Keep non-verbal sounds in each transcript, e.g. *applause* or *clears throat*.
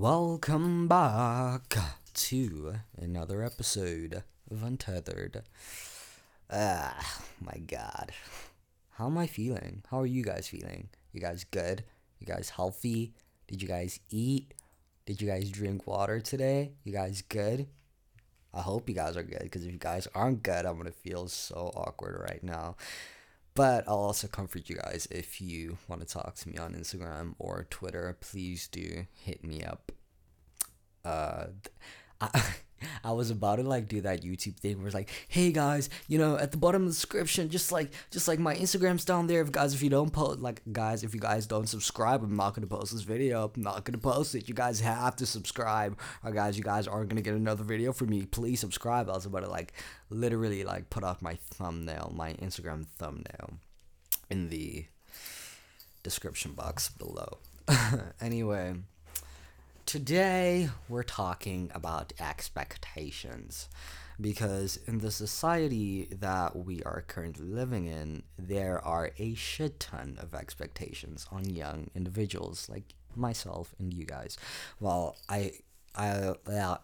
Welcome back to another episode of Untethered. Ah, my god. How am I feeling? How are you guys feeling? You guys good? You guys healthy? Did you guys eat? Did you guys drink water today? You guys good? I hope you guys are good because if you guys aren't good, I'm gonna feel so awkward right now. But I'll also comfort you guys if you want to talk to me on Instagram or Twitter. Please do hit me up. Uh, I, *laughs* I was about to like do that YouTube thing where it's like, hey guys, you know, at the bottom of the description, just like just like my Instagram's down there. If guys, if you don't post, like guys, if you guys don't subscribe, I'm not gonna post this video. I'm not gonna post it. You guys have to subscribe, or guys, you guys aren't gonna get another video from me. Please subscribe. I was about to like literally like put out my thumbnail, my Instagram thumbnail, in the description box below. *laughs* anyway. Today, we're talking about expectations. Because in the society that we are currently living in, there are a shit ton of expectations on young individuals like myself and you guys. Well, I, I,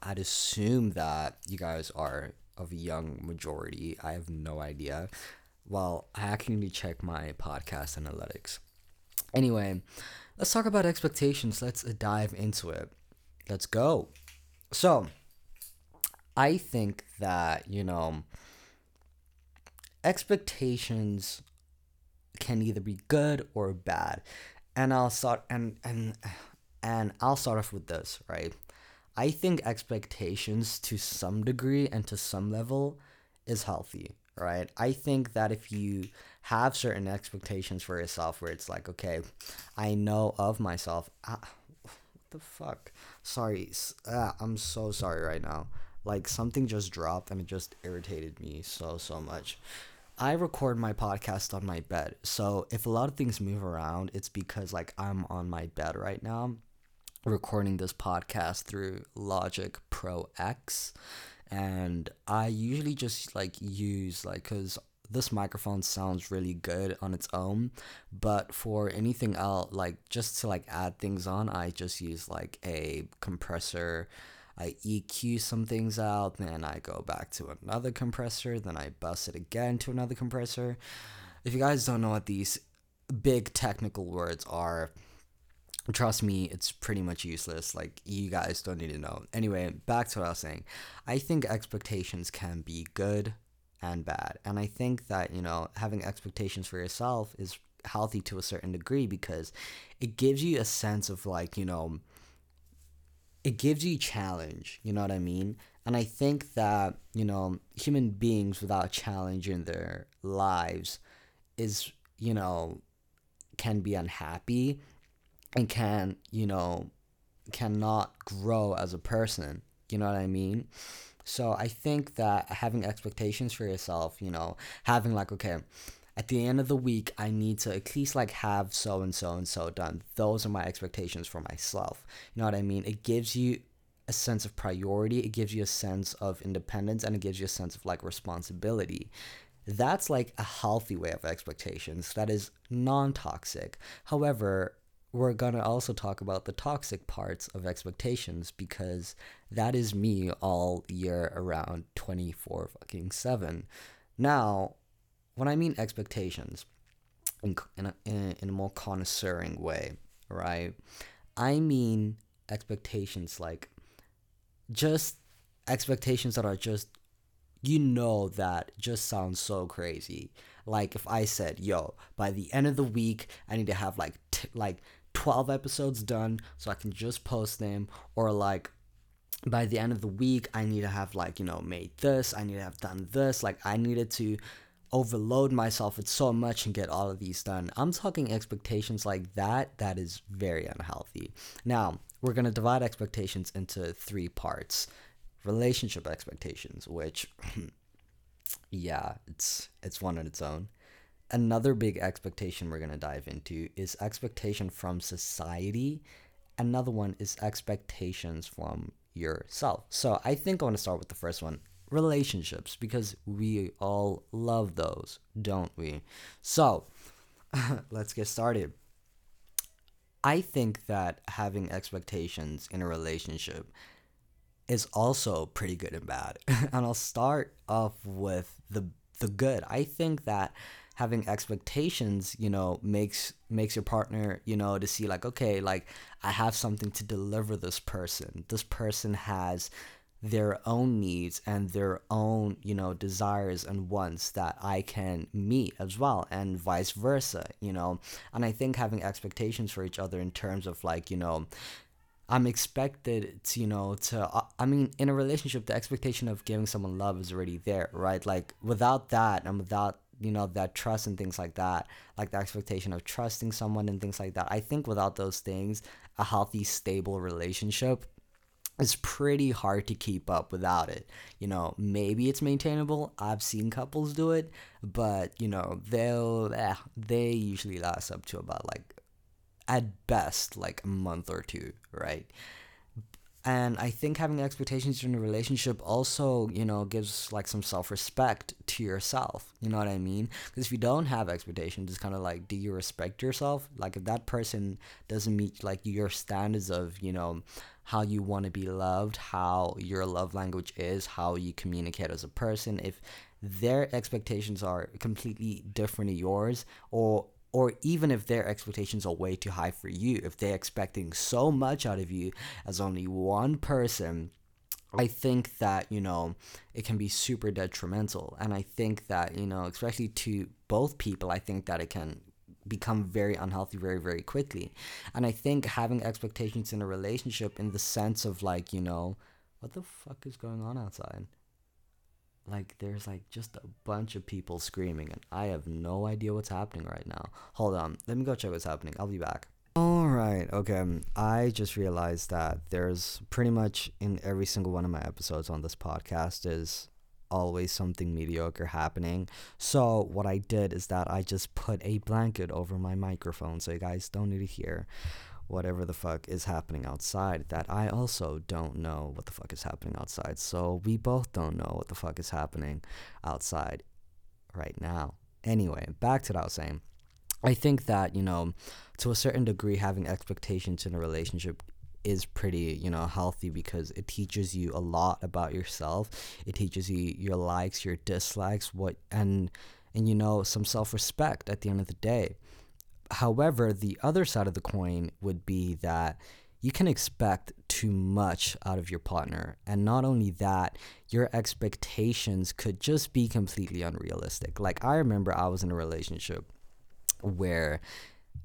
I'd assume that you guys are of a young majority. I have no idea. Well, I actually check my podcast analytics. Anyway, let's talk about expectations. Let's dive into it. Let's go. So, I think that, you know, expectations can either be good or bad. And I'll start and and and I'll start off with this, right? I think expectations to some degree and to some level is healthy, right? I think that if you have certain expectations for yourself where it's like, okay, I know of myself. Ah, what the fuck? Sorry. Ah, I'm so sorry right now. Like something just dropped and it just irritated me so, so much. I record my podcast on my bed. So if a lot of things move around, it's because like I'm on my bed right now recording this podcast through Logic Pro X and I usually just like use like cuz this microphone sounds really good on its own but for anything else like just to like add things on i just use like a compressor. I eq some things out then i go back to another compressor then i bust it again to another compressor. If you guys don't know what these big technical words are trust me it's pretty much useless like you guys don't need to know. Anyway back to what i was saying. I think expectations can be good and bad. And I think that, you know, having expectations for yourself is healthy to a certain degree because it gives you a sense of like, you know, it gives you challenge, you know what I mean? And I think that, you know, human beings without challenge in their lives is, you know, can be unhappy and can, you know, cannot grow as a person. You know what I mean? So I think that having expectations for yourself, you know, having like, okay, at the end of the week, I need to at least like have so and so and so done. Those are my expectations for myself. You know what I mean? It gives you a sense of priority, it gives you a sense of independence, and it gives you a sense of like responsibility. That's like a healthy way of expectations that is non toxic. However, we're to also talk about the toxic parts of expectations because that is me all year around 24 fucking 7. Now, when I mean expectations in, in, a, in a more connoisseuring way, right? I mean expectations like just expectations that are just you know that just sounds so crazy like if i said yo by the end of the week i need to have like t- like 12 episodes done so I can just post them or like by the end of the week I need to have like, you know, made this, I need to have done this, like I needed to overload myself with so much and get all of these done. I'm talking expectations like that that is very unhealthy. Now, we're going to divide expectations into three parts. Relationship expectations, which *clears throat* yeah, it's it's one on its own another big expectation we're to dive into is expectation from society. Another one is expectations from yourself. So I think I want to start with the first one relationships because we all love those, don't we? So *laughs* let's get started. I think that having expectations in a relationship is also pretty good and bad. *laughs* and I'll start off with the the good. I think that having expectations, you know, makes makes your partner, you know, to see like, okay, like I have something to deliver this person. This person has their own needs and their own, you know, desires and wants that I can meet as well, and vice versa, you know. And I think having expectations for each other in terms of like, you know, I'm expected to, you know, to, uh, I mean, in a relationship, the expectation of giving someone love is already there, right? Like, without that and without, you know, that trust and things like that, like the expectation of trusting someone and things like that, I think without those things, a healthy, stable relationship is pretty hard to keep up without it. You know, maybe it's maintainable. I've seen couples do it, but, you know, they'll, eh, they usually last up to about like at best like a month or two, right? And I think having expectations in a relationship also, you know, gives like some self respect to yourself. You know what I mean? Because if you don't have expectations, it's kind of like, do you respect yourself? Like, if that person doesn't meet like your standards of, you know, how you want to be loved, how your love language is, how you communicate as a person, if their expectations are completely different to yours, or or even if their expectations are way too high for you, if they're expecting so much out of you as only one person, I oh. think that, you know, it can be super detrimental. And I think that, you know, especially to both people, I think that it can become very unhealthy very, very quickly. And I think having expectations in a relationship in the sense of like, you know, what the fuck is going on outside? Like there's like just a bunch of people screaming and I have no idea what's happening right now. Hold on, let me go check what's happening. I'll be back. All right, okay. Um, I just realized that there's pretty much in every single one of my episodes on this podcast is always something mediocre happening. So what I did is that I just put a blanket over my microphone so you guys don't need to hear whatever the fuck is happening outside that I also don't know what the fuck is happening outside. So we both don't know what the fuck is happening outside right now. Anyway, back to what I was saying. I think that, you know, to a certain degree, having expectations in a relationship is pretty, you know, healthy because it teaches you a lot about yourself. It teaches you your likes, your dislikes, what, and, and, you know, some self respect at the end of the day however, the other side of the coin would be that you can expect too much out of your partner. And not only that, your expectations could just be completely unrealistic. Like, I remember I was in a relationship where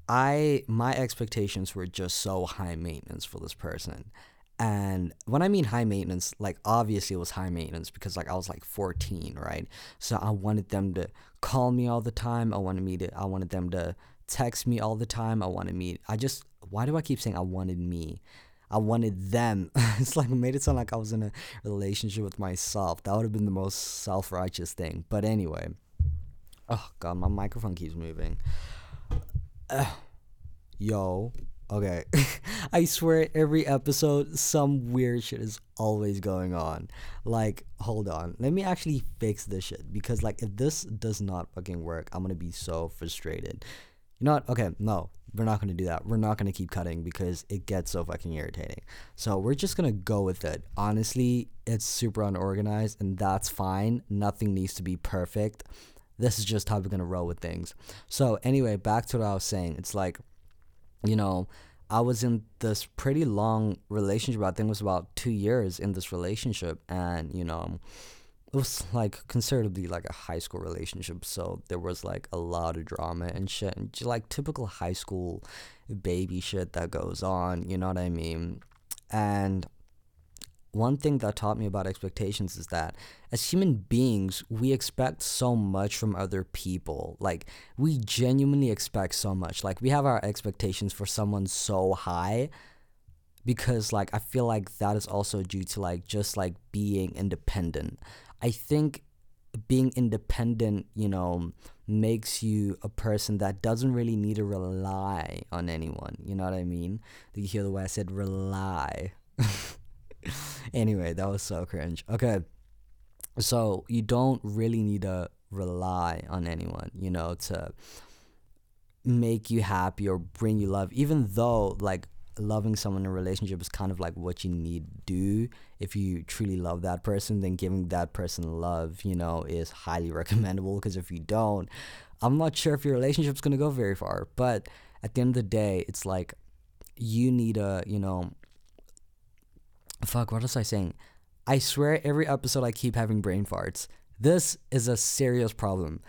I my expectations were just so high maintenance for this person. And when I mean high maintenance, like obviously it was high maintenance because like I was like 14, right? So I wanted them to call me all the time. I wanted me to I wanted them to text me all the time. I wanted me. I just why do I keep saying I wanted me? I wanted them. *laughs* it's like made it sound like I was in a relationship with myself. That would have been the most self righteous thing. But anyway. Oh god, my microphone keeps moving. Uh, *sighs* yo. Okay. *laughs* I swear every episode some weird shit is always going on. Like, hold on. Let me actually fix this shit because like if this does not fucking work, I'm to be so frustrated you know what? Okay, no, we're not gonna do that. We're not gonna keep cutting because it gets so fucking irritating. So we're just gonna go with it. Honestly, it's super unorganized, and that's fine. Nothing needs to be perfect. This is just how we're gonna roll with things. So anyway, back to what I was saying. It's like, you know, I was in this pretty long relationship. I think it was about two years in this relationship, and you know it was like considerably like a high school relationship so there was like a lot of drama and shit and like typical high school baby shit that goes on you know what i mean? And one thing that taught me about expectations is that as human beings we expect so much from other people like we genuinely expect so much like we have our expectations for someone so high because like i feel like that is also due to like just like being independent I think being independent, you know, makes you a person that doesn't really need to rely on anyone. You know what I mean? Did you hear the way I said rely? *laughs* anyway, that was so cringe. Okay. So you don't really need to rely on anyone, you know, to make you happy or bring you love even though like loving someone in a relationship is kind of like what you need to do if you truly love that person then giving that person love you know is highly *laughs* recommendable because if you don't i'm not sure if your relationship's to go very far. But at the end of the day it's like you need a you know fuck what was i saying? I swear every episode i keep having brain farts. This is a serious problem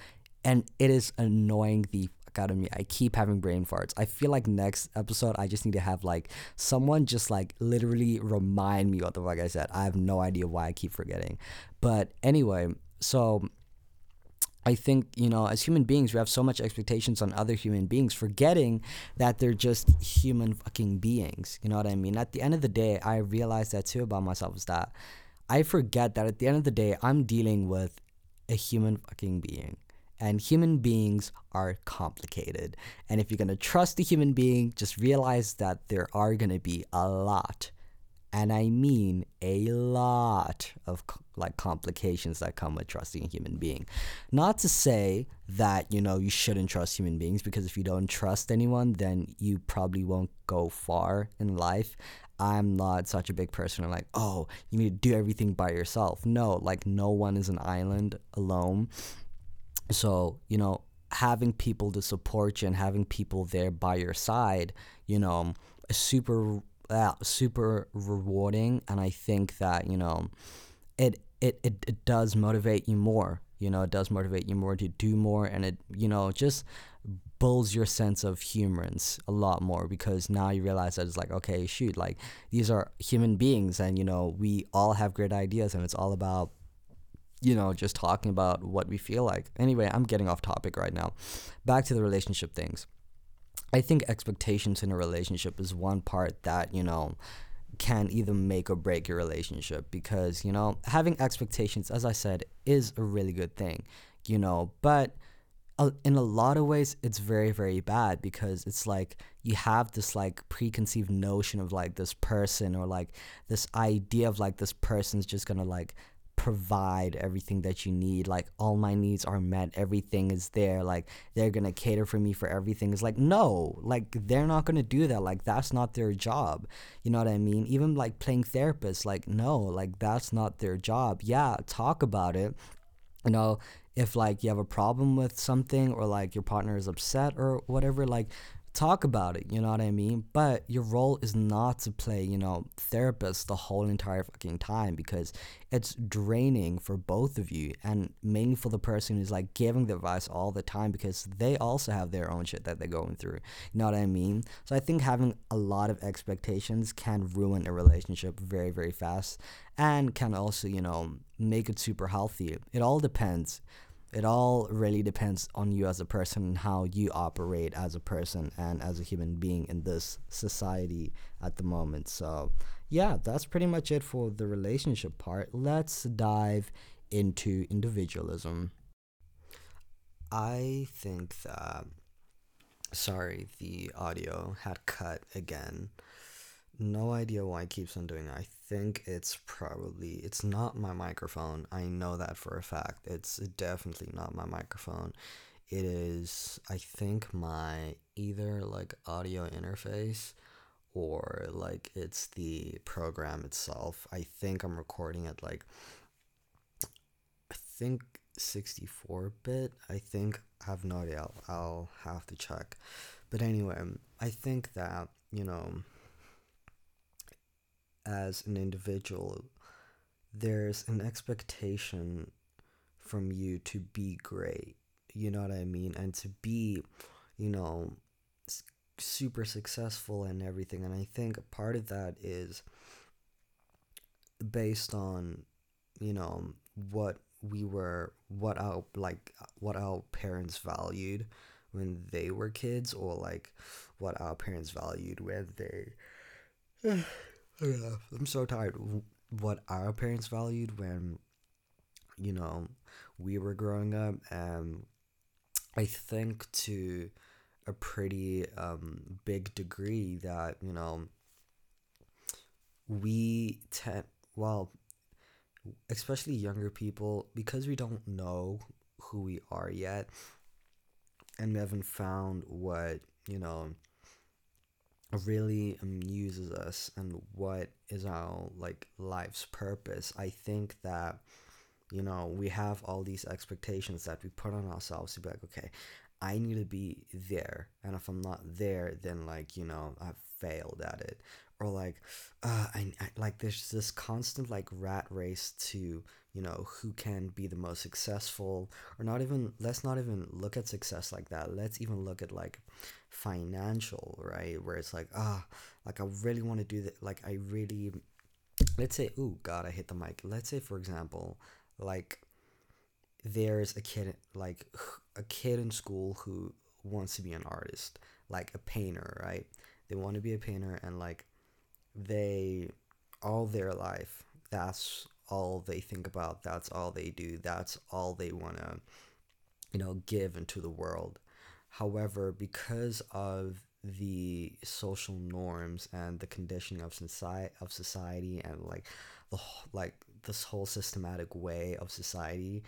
and it is annoying the out of me. I keep having brain farts. I feel like next episode I just need to have like someone just like literally remind me what the fuck I said. I have no idea why I keep forgetting. But anyway, so I think, you know, as human beings, we have so much expectations on other human beings, forgetting that they're just human fucking beings. You know what I mean? At the end of the day, I realized that too about myself is that I forget that at the end of the day, I'm dealing with a human fucking being and human beings are complicated. And if you're going to trust a human being, just realize that there are going to be a lot, and I mean a lot of like complications that come with trusting a human being. Not to say that, you know, you shouldn't trust human beings because if you don't trust anyone, then you probably won't go far in life. I'm not such a big person. I'm like, oh, you need to do everything by yourself. No, like, no one is an island alone. So, you know, having people to support you and having people there by your side, you know, is super uh, super rewarding and I think that, you know, it, it it it does motivate you more. You know, it does motivate you more to do more and it, you know, just builds your sense of humorance a lot more because now you realize that it's like okay shoot like these are human beings and you know we all have great ideas and it's all about you know, just talking about what we feel like. Anyway, I'm getting off topic right now. Back to the relationship things. I think expectations in a relationship is one part that, you know, can either make or break your relationship because, you know, having expectations, as I said, is a really good thing, you know, but uh, in a lot of ways it's very very bad because it's like you have this like preconceived notion of like this person or like this idea of like this person's just gonna like provide everything that you need. Like all my needs are met. Everything is there. Like they're gonna cater for me for everything. It's like no like they're not gonna do that. Like that's not their job. You know what i mean? Even like playing therapist like no like that's not their job. Yeah talk about it. You know if like you have a problem with something or like your partner is upset or whatever like talk about it, you know what I mean? But your role is not to play, you know, therapist the whole entire fucking time because it's draining for both of you and mainly for the person who's like giving the advice all the time because they also have their own shit that they're going through. You know what I mean? So I think having a lot of expectations can ruin a relationship very, very fast and can also, you know, make it super healthy. It all depends it all really depends on you as a person and how you operate as a person and as a human being in this society at the moment. So, yeah, that's pretty much it for the relationship part. Let's dive into individualism. I think that. Sorry, the audio had cut again. No idea why it keeps on doing it. I think it's probably it's not my microphone. I know that for a fact. It's definitely not my microphone. It is I think my either like audio interface or like it's the program itself. I think I'm recording it like I think 64 bit. I think I have no idea. I'll, I'll have to check. But anyway, I think that, you know, as an individual, there's an expectation from you to be great. You know what I mean? And to be, you know, super successful and everything. And I think a part of that is based on, you know, what we were, what our, like, what our parents valued when they were kids, or like what our parents valued when they. *sighs* I'm so tired. What our parents valued when, you know, we were growing up, and I think to a pretty um, big degree that you know we tend well, especially younger people because we don't know who we are yet. and we haven't found what you know really amuses us and what is our like life's purpose. I think that you know we have all these expectations that we put on ourselves to be like okay i need to be there and if i'm not there then like you know i've failed at it or like uh I, I like there's this constant like rat race to you know who can be the most successful or not even let's not even look at success like that. Let's even look at like financial right? Where it's like ah like i really want to do that like i really let's say oh god i hit the mic. Let's say for example like there's a kid like a kid in school who wants to be an artist like a painter right? They want to be a painter and like they all their life that's all they think about that's all they do that's all they want to you know give into the world. However because of the social norms and the conditioning of society of society and like the like this whole systematic way of society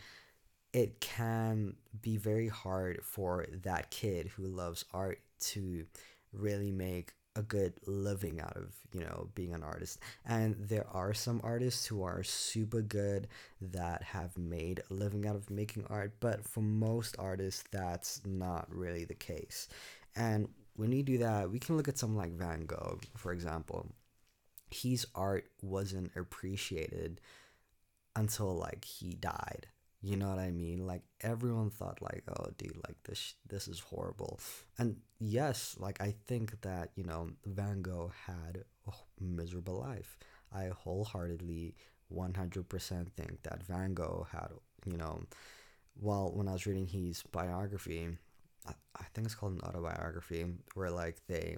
it can be very hard for that kid who loves art to really make a good living out of you know being an artist. And there are some artists who are super good that have made a living out of making art but for most artists that's not really the case. And when we do that we can look at someone like van gogh for example. His art wasn't appreciated until like he died you know what I mean? Like everyone thought like, oh dude, like this this is horrible. And yes, like I think that, you know, Van Gogh had a miserable life. I wholeheartedly 100% think that Van Gogh had, you know, well, when I was reading his biography, I, I think it's called an autobiography, where like they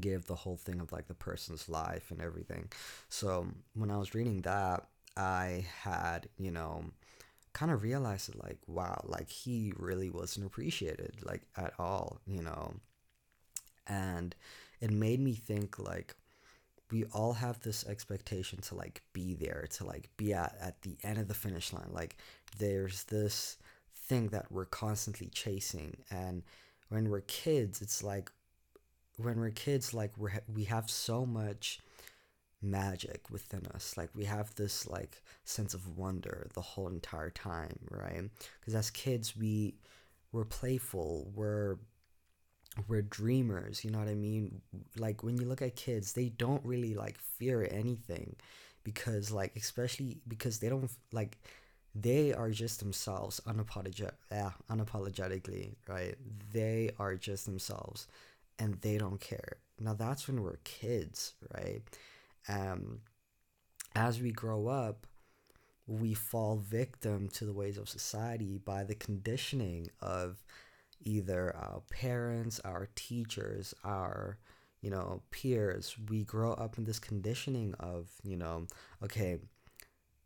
give the whole thing of like the person's life and everything. So when I was reading that, I had, you know, kind of realized it like wow like he really wasn't appreciated like at all you know? And it made me think like we all have this expectation to like be there to like be at at the end of the finish line. Like there's this thing that we're constantly chasing and when we're kids it's like when we're kids like we're we have so much magic within us. Like we have this like sense of wonder the whole entire time right? Because as kids we we're playful we're we're dreamers you know what i mean? Like when you look at kids they don't really like fear anything because like especially because they don't like they are just themselves unapologetic yeah, unapologetically right? They are just themselves and they don't care. Now that's when we're kids right um, as we grow up, we fall victim to the ways of society by the conditioning of either our parents, our teachers, our you know peers. We grow up in this conditioning of you know, okay,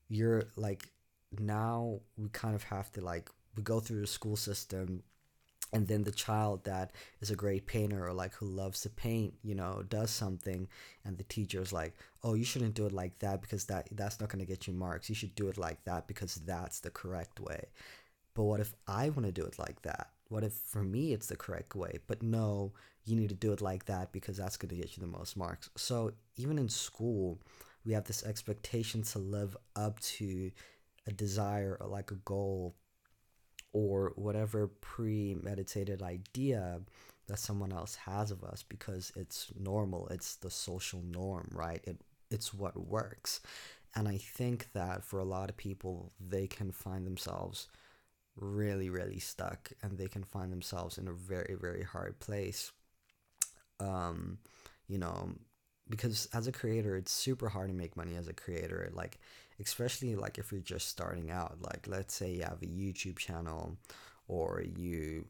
you're like now we kind of have to like we go through the school system and then the child that is a great painter or like who loves to paint you know does something and the teacher is like oh you shouldn't do it like that because that that's not going to get you marks. You should do it like that because that's the correct way. But what if i want to do it like that? What if for me it's the correct way? But no you need to do it like that because that's going to get you the most marks. So even in school we have this expectation to live up to a desire or like a goal or whatever premeditated idea that someone else has of us because it's normal it's the social norm right? It it's what works. And i think that for a lot of people they can find themselves really really stuck and they can find themselves in a very very hard place. Um you know because as a creator it's super hard to make money as a creator. Like especially like if you're just starting out like let's say you have a youtube channel or you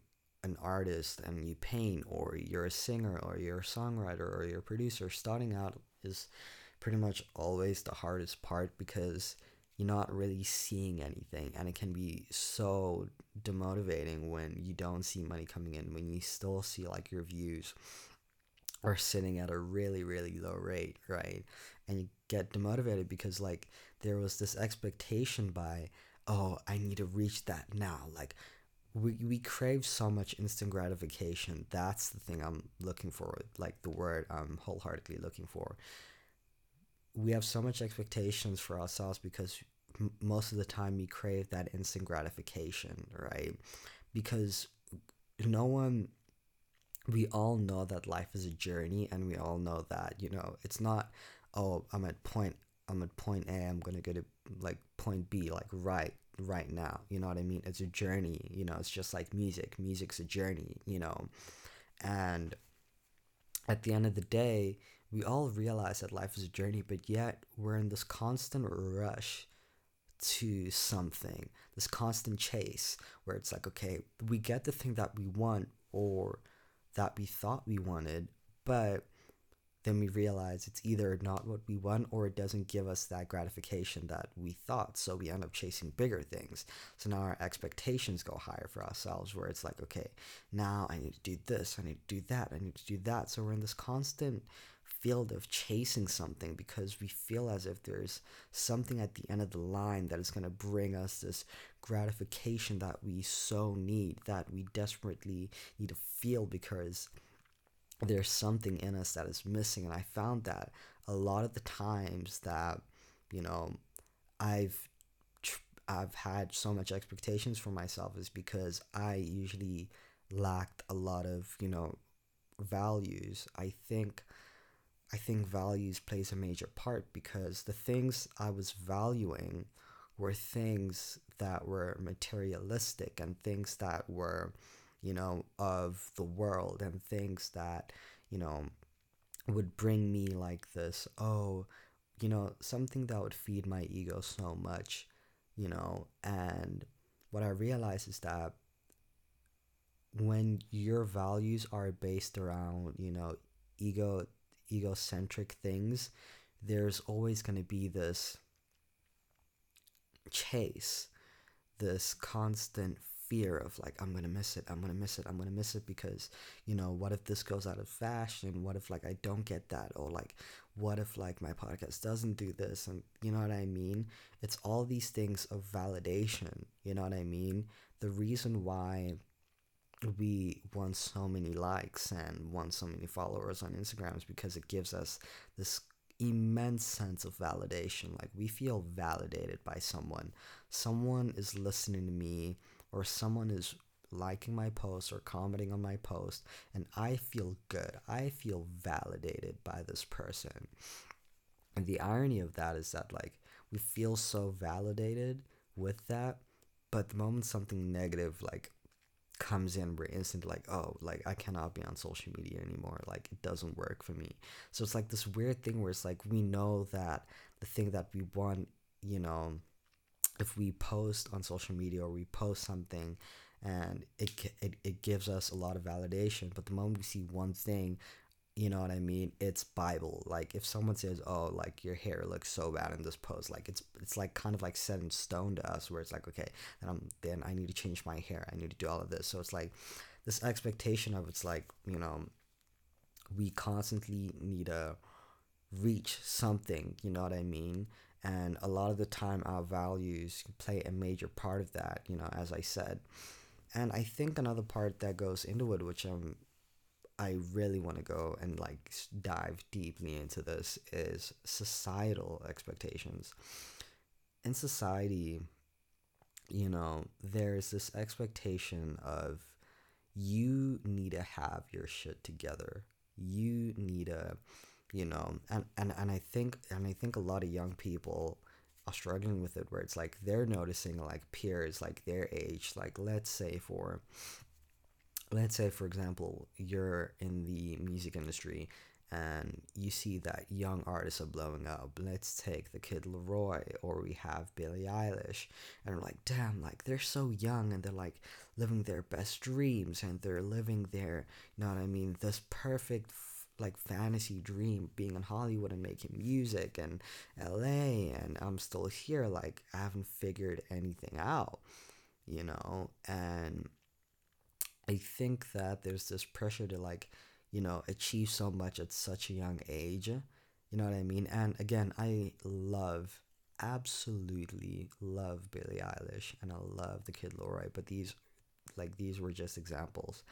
an artist and you paint or you're a singer or you're a songwriter or you're a producer starting out is pretty much always the hardest part because you're not really seeing anything and it can be so demotivating when you don't see money coming in when you still see like your views are sitting at a really really low rate right? And you get demotivated because like there was this expectation by oh i need to reach that now like we we crave so much instant gratification. That's the thing I'm looking for, like the word I'm wholeheartedly looking for. We have so much expectations for ourselves because m- most of the time we crave that instant gratification, right? Because no one we all know that life is a journey and we all know that, you know, it's not oh, I'm at point I'm at point A, I'm to go to like point B like right right now. You know what I mean? It's a journey. You know, it's just like music. Music's a journey. You know, and at the end of the day, we all realize that life is a journey, but yet we're in this constant rush to something, this constant chase where it's like, okay, we get the thing that we want or that we thought we wanted, but then we realize it's either not what we want or it doesn't give us that gratification that we thought. So we end up chasing bigger things. So now our expectations go higher for ourselves, where it's like, okay, now I need to do this, I need to do that, I need to do that. So we're in this constant field of chasing something because we feel as if there's something at the end of the line that is going to bring us this gratification that we so need, that we desperately need to feel because there's something in us that is missing. And I found that a lot of the times that, you know, I've I've had so much expectations for myself is because I usually lacked a lot of, you know, values. I think I think values plays a major part because the things I was valuing were things that were materialistic and things that were you know, of the world and things that, you know, would bring me like this, oh, you know, something that would feed my ego so much, you know, and what I realize is that when your values are based around, you know, ego egocentric things, there's always going to be this chase, this constant fear of like i'm gonna miss it i'm gonna miss it i'm gonna miss it because you know what if this goes out of fashion? What if like i don't get that? Or like what if like my podcast doesn't do this? And you know what i mean? It's all these things of validation you know what i mean? The reason why we want so many likes and want so many followers on instagram is because it gives us this immense sense of validation. Like we feel validated by someone. Someone is listening to me or someone is liking my post or commenting on my post and I feel good. I feel validated by this person. And the irony of that is that like we feel so validated with that, but the moment something negative like comes in we're instantly like oh like i cannot be on social media anymore like it doesn't work for me so it's like this weird thing where it's like we know that the thing that we want you know if we post on social media or we post something and it, it, it gives us a lot of validation. But the moment we see one thing you know what i mean? It's bible. Like if someone says oh like your hair looks so bad in this post like it's it's like kind of like set in stone to us where it's like okay then i'm then i need to change my hair. I need to do all of this. So it's like this expectation of it's like you know we constantly need to reach something you know what i mean and a lot of the time our values play a major part of that you know as i said. And i think another part that goes into it which i'm i really want to go and like dive deeply into this is societal expectations. In society you know there's this expectation of you need to have your shit together. You need to you know and, and and i think and i think a lot of young people are struggling with it where it's like they're noticing like peers like their age like let's say for let's say for example you're in the music industry and you see that young artists are blowing up. Let's take the kid LAROI or we have Billie Eilish and we're like, damn, like they're so young and they're like living their best dreams and they're living their, you know what I mean, this perfect like fantasy dream being in Hollywood and making music and LA and I'm still here like I haven't figured anything out you know? And I think that there's this pressure to like you know achieve so much at such a young age you know what I mean? And again I love absolutely love Billie Eilish and I love the Kid LAROI but these like these were just examples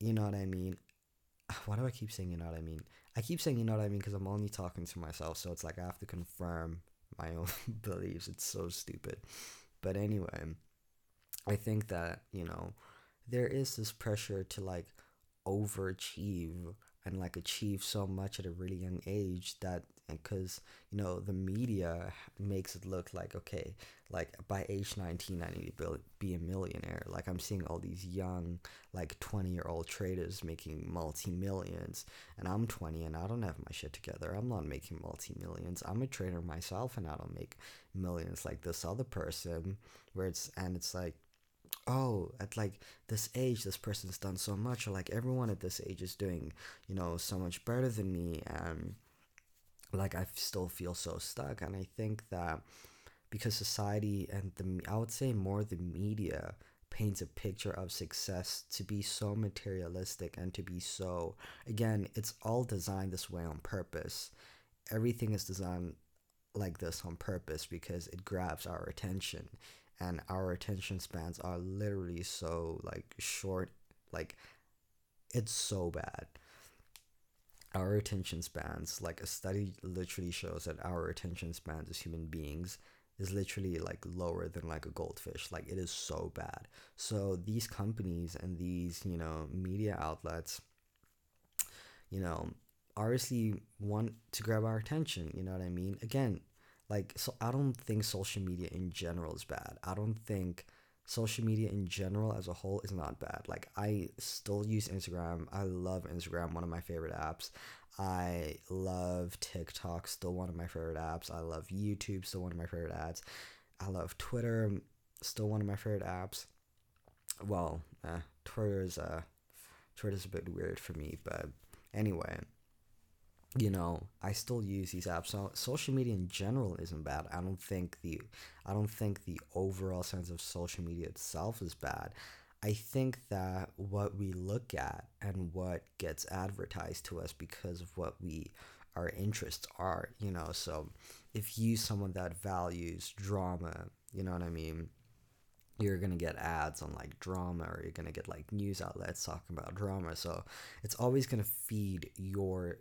you know what i mean *sighs* why do i keep saying you know what i mean? I keep saying you know what i mean because i'm only talking to myself so it's like i have to confirm my own *laughs* beliefs. It's so stupid. But anyway i think that you know there is this pressure to like overachieve and like achieve so much at a really young age that because you know the media makes it look like okay like by age 19 i need to be a millionaire. Like i'm seeing all these young like 20 year old traders making multi-millions and i'm 20 and i don't have my shit together. I'm not making multi-millions. I'm a trader myself and i don't make millions like this other person where it's and it's like oh at like this age this person's done so much or like everyone at this age is doing you know so much better than me and like I still feel so stuck. And I think that because society and the, I would say more the media paints a picture of success to be so materialistic and to be so, again, it's all designed this way on purpose. Everything is designed like this on purpose because it grabs our attention and our attention spans are literally so like short like it's so bad. Our attention spans like a study literally shows that our attention spans as human beings is literally like lower than like a goldfish. Like it is so bad. So these companies and these you know media outlets you know obviously want to grab our attention you know what i mean? Again like so i don't think social media in general is bad i don't think social media in general as a whole is not bad. Like I still use Instagram. I love Instagram, one of my favorite apps. I love TikTok, still one of my favorite apps. I love YouTube, still one of my favorite apps. I love Twitter, still one of my favorite apps. Well, Twitter is uh, Twitter's a bit weird for me, but anyway, you know, I still use these apps. So social media in general isn't bad. I don't think the I don't think the overall sense of social media itself is bad. I think that what we look at and what gets advertised to us because of what we our interests are, you know, so if you someone that values drama, you know what I mean, you're gonna get ads on like drama or you're gonna get like news outlets talking about drama. So it's always gonna feed your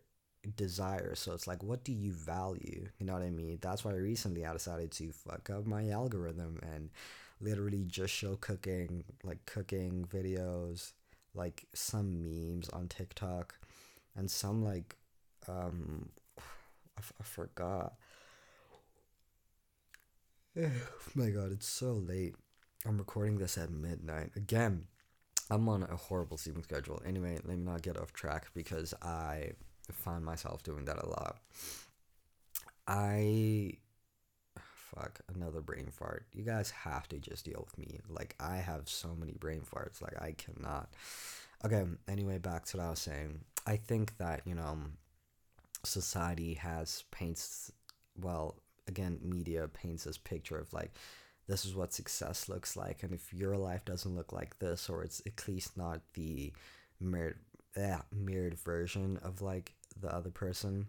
desire. So it's like, what do you value? You know what I mean? That's why recently I decided to fuck up my algorithm and literally just show cooking, like cooking videos, like some memes on TikTok, and some like, um, I, f- I forgot. oh *sighs* my god, it's so late. I'm recording this at midnight. Again, I'm on a horrible sleeping schedule. Anyway, let me not get off track because I find myself doing that a lot. I fuck another brain fart. You guys have to just deal with me. Like I have so many brain farts. Like I cannot. Okay. Anyway, back to what I was saying. I think that you know, society has paints. Well, again, media paints this picture of like this is what success looks like, and if your life doesn't look like this, or it's at least not the mirrored yeah, mirrored version of like the other person's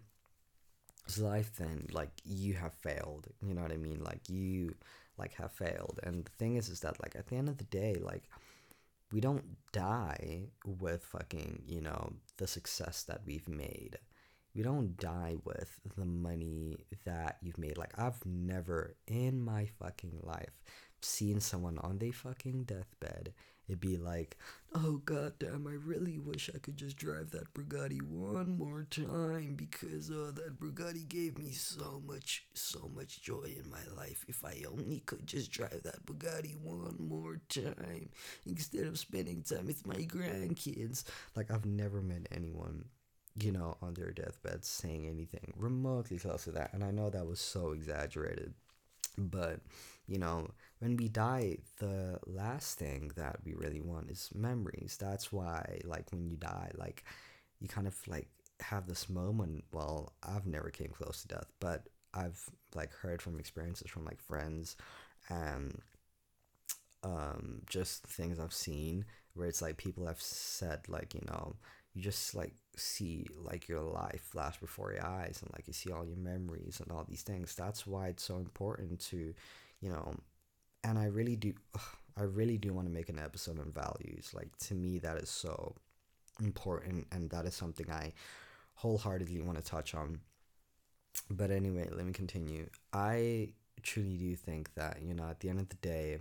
life, then like you have failed. You know what I mean? Like you like have failed. And the thing is is that like at the end of the day, like we don't die with fucking, you know, the success that we've made. We don't die with the money that you've made. Like I've never in my fucking life seen someone on their fucking deathbed it'd be like, oh goddamn, I really wish I could just drive that Bugatti one more time because oh that Bugatti gave me so much so much joy in my life. If I only could just drive that Bugatti one more time instead of spending time with my grandkids. Like I've never met anyone you know, on their deathbed saying anything remotely close to that. And I know that was so exaggerated. But, you know, when we die, the last thing that we really want is memories. That's why, like, when you die, like, you kind of like have this moment. Well, I've never came close to death, but I've like heard from experiences from like friends and um, just things I've seen where it's like people have said like you know you just like see like your life flash before your eyes and like you see all your memories and all these things that's why it's so important to you know and i really do *sighs* I really do want to make an episode on values. Like to me, that is so important, and that is something I wholeheartedly want to touch on. But anyway, let me continue. I truly do think that you know at the end of the day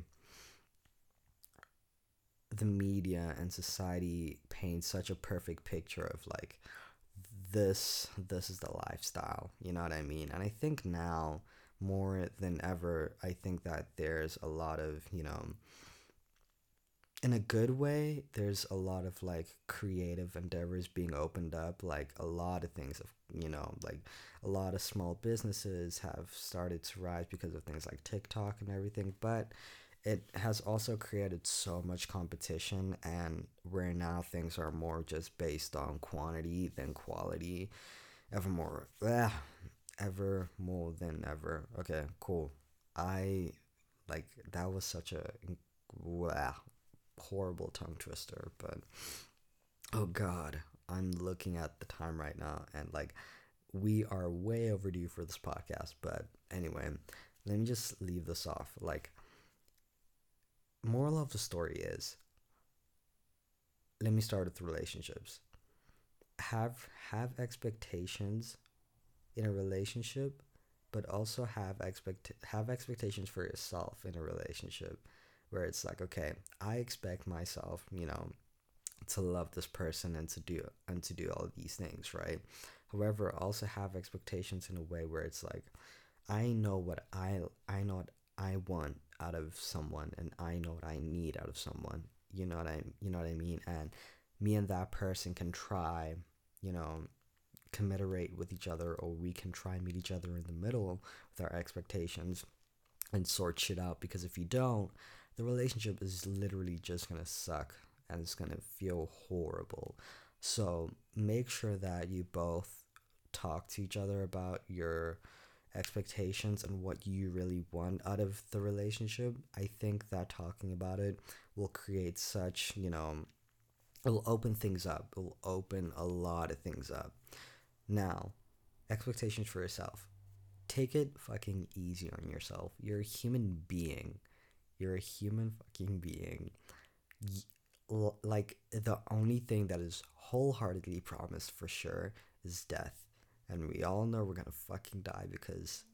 the media and society paint such a perfect picture of like this this is the lifestyle you know what i mean and i think now more than ever i think that there's a lot of you know in a good way there's a lot of like creative endeavors being opened up. Like a lot of things of you know like a lot of small businesses have started to rise because of things like tiktok and everything but it has also created so much competition and where now things are more just based on quantity than quality ever more ever more than ever. Okay cool. I like that was such a wow, horrible tongue twister but oh god i'm looking at the time right now and like we are way overdue for this podcast but anyway let me just leave this off. Like moral of the story is let me start with relationships. Have have expectations in a relationship but also have expect have expectations for yourself in a relationship where it's like okay i expect myself you know to love this person and to do and to do all these things right however also have expectations in a way where it's like i know what i i know what i want out of someone and I know what I need out of someone. You know what I you know what I mean? And me and that person can try, you know, commiserate with each other or we can try and meet each other in the middle with our expectations and sort shit out because if you don't, the relationship is literally just gonna suck and it's gonna feel horrible. So make sure that you both talk to each other about your expectations and what you really want out of the relationship, I think that talking about it will create such, you know, it'll open things up. It'll open a lot of things up. Now, expectations for yourself. Take it fucking easy on yourself. You're a human being. You're a human fucking being. Like, the only thing that is wholeheartedly promised for sure is death and we all know we're gonna fucking die because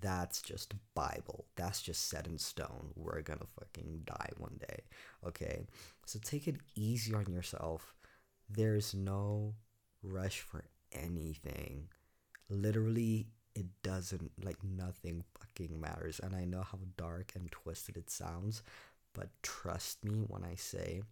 that's just Bible. That's just set in stone. We're gonna fucking die one day. Okay? So take it easy on yourself. There's no rush for anything. Literally, it doesn't, like, nothing fucking matters. And I know how dark and twisted it sounds, but trust me when I say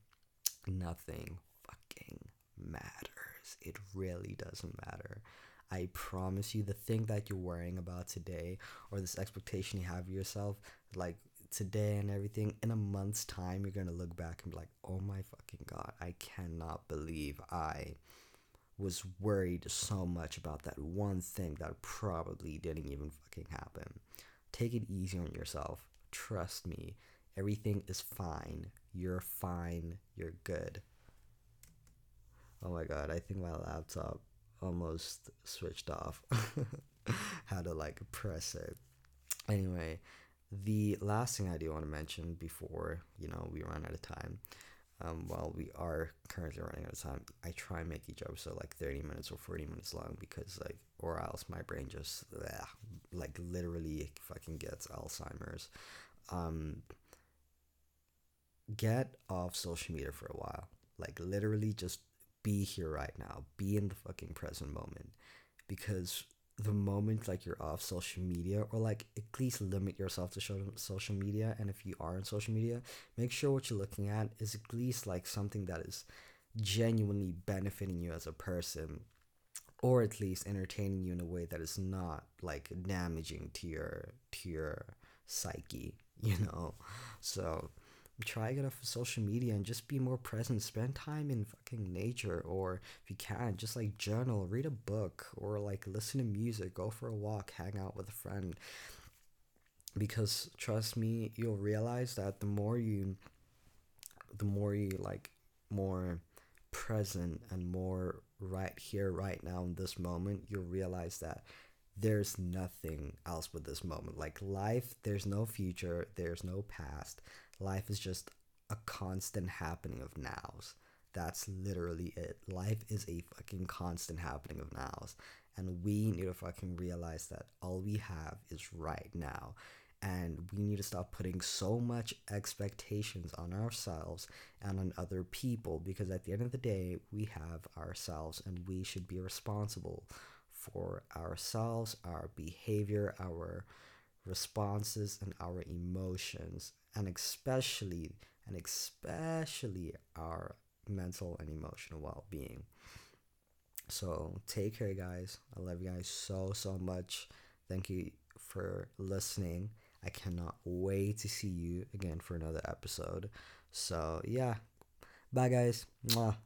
nothing fucking matters. It really doesn't matter. I promise you, the thing that you're worrying about today or this expectation you have of yourself, like today and everything, in a month's time, you're to look back and be like, oh my fucking God, I cannot believe I was worried so much about that one thing that probably didn't even fucking happen. Take it easy on yourself. Trust me, everything is fine. You're fine. You're good. Oh my god, I think my laptop almost switched off *laughs* how to like press it anyway the last thing i do want to mention before you know we run out of time um, while we are currently running out of time i try and make each episode like 30 minutes or 40 minutes long because like or else my brain just ugh, like literally fucking gets alzheimer's um, get off social media for a while like literally just be here right now. Be in the fucking present moment. Because the moment like you're off social media or like at least limit yourself to social media and if you are on social media make sure what you're looking at is at least like something that is genuinely benefiting you as a person or at least entertaining you in a way that is not like damaging to your to your psyche *laughs* you know? So try get off of social media and just be more present. Spend time in fucking nature, or if you can, just like journal, read a book, or like listen to music, go for a walk, hang out with a friend. Because trust me, you'll realize that the more you, the more you like, more present and more right here, right now in this moment, you'll realize that there's nothing else but this moment. Like life, there's no future, there's no past life is just a constant happening of nows. That's literally it. Life is a fucking constant happening of nows. And we need to fucking realize that all we have is right now. And we need to stop putting so much expectations on ourselves and on other people because at the end of the day, we have ourselves and we should be responsible for ourselves, our behavior, our responses, and our emotions, and especially and especially our mental and emotional well being. So take care, guys. I love you guys so, so much. Thank you for listening. I cannot wait to see you again for another episode. So, yeah. Bye, guys. Mwah.